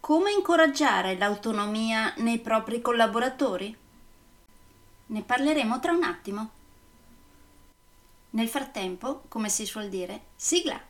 Come incoraggiare l'autonomia nei propri collaboratori? Ne parleremo tra un attimo. Nel frattempo, come si suol dire, sigla!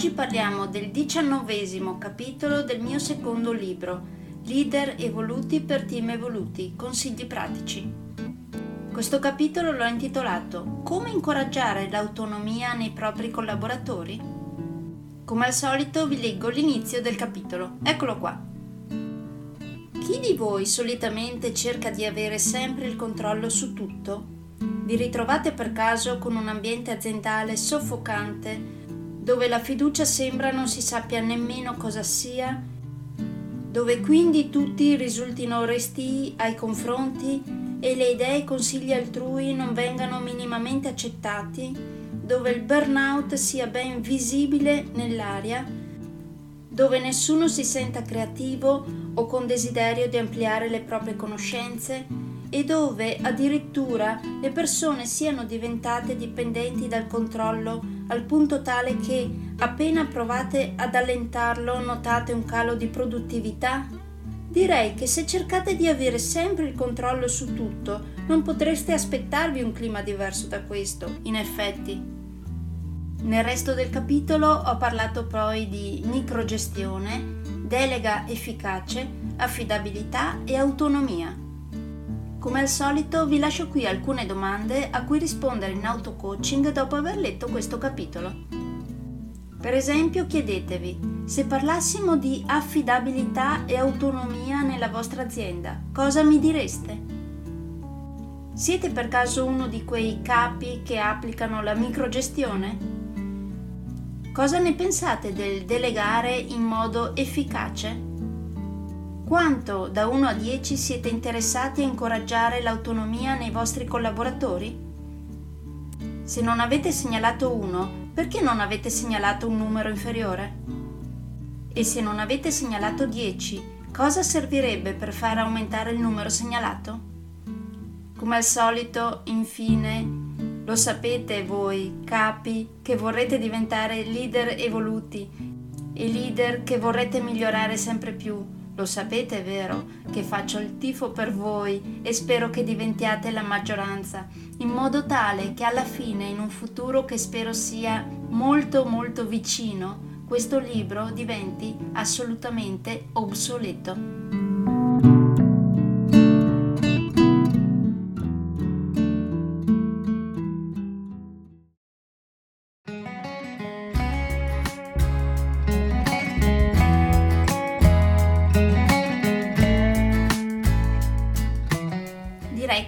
Oggi parliamo del diciannovesimo capitolo del mio secondo libro, Leader evoluti per team evoluti, consigli pratici. Questo capitolo l'ho intitolato Come incoraggiare l'autonomia nei propri collaboratori? Come al solito vi leggo l'inizio del capitolo. Eccolo qua. Chi di voi solitamente cerca di avere sempre il controllo su tutto? Vi ritrovate per caso con un ambiente aziendale soffocante dove la fiducia sembra non si sappia nemmeno cosa sia, dove quindi tutti risultino restii ai confronti e le idee e consigli altrui non vengano minimamente accettati, dove il burnout sia ben visibile nell'aria, dove nessuno si senta creativo o con desiderio di ampliare le proprie conoscenze e dove addirittura le persone siano diventate dipendenti dal controllo al punto tale che appena provate ad allentarlo notate un calo di produttività? Direi che se cercate di avere sempre il controllo su tutto, non potreste aspettarvi un clima diverso da questo, in effetti. Nel resto del capitolo ho parlato poi di microgestione, delega efficace, affidabilità e autonomia. Come al solito vi lascio qui alcune domande a cui rispondere in auto-coaching dopo aver letto questo capitolo. Per esempio chiedetevi, se parlassimo di affidabilità e autonomia nella vostra azienda, cosa mi direste? Siete per caso uno di quei capi che applicano la microgestione? Cosa ne pensate del delegare in modo efficace? Quanto da 1 a 10 siete interessati a incoraggiare l'autonomia nei vostri collaboratori? Se non avete segnalato 1, perché non avete segnalato un numero inferiore? E se non avete segnalato 10, cosa servirebbe per far aumentare il numero segnalato? Come al solito, infine, lo sapete voi, capi, che vorrete diventare leader evoluti e leader che vorrete migliorare sempre più lo sapete, vero, che faccio il tifo per voi e spero che diventiate la maggioranza, in modo tale che alla fine, in un futuro che spero sia molto molto vicino, questo libro diventi assolutamente obsoleto.